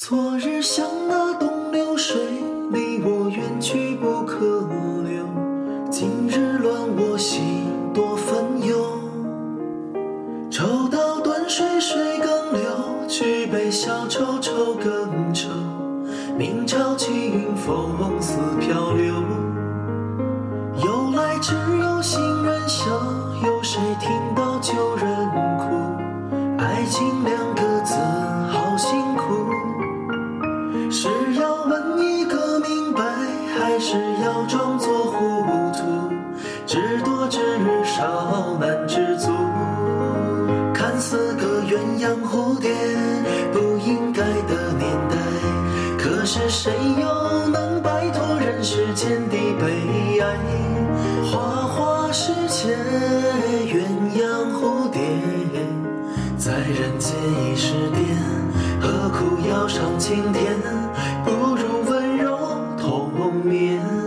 昨日像那东流水，离我远去不可留。今日乱我心多烦忧。抽刀断水水更流，举杯消愁愁更愁。明朝清风似飘流。由来只有新人笑，有谁听到旧人哭？爱情两是要问一个明白，还是要装作糊涂？知多知少难知足。看似个鸳鸯蝴蝶，不应该的年代。可是谁又能摆脱人世间的悲哀？花花世界，鸳鸯蝴蝶，在人间已是癫。道上青天，不如温柔同眠。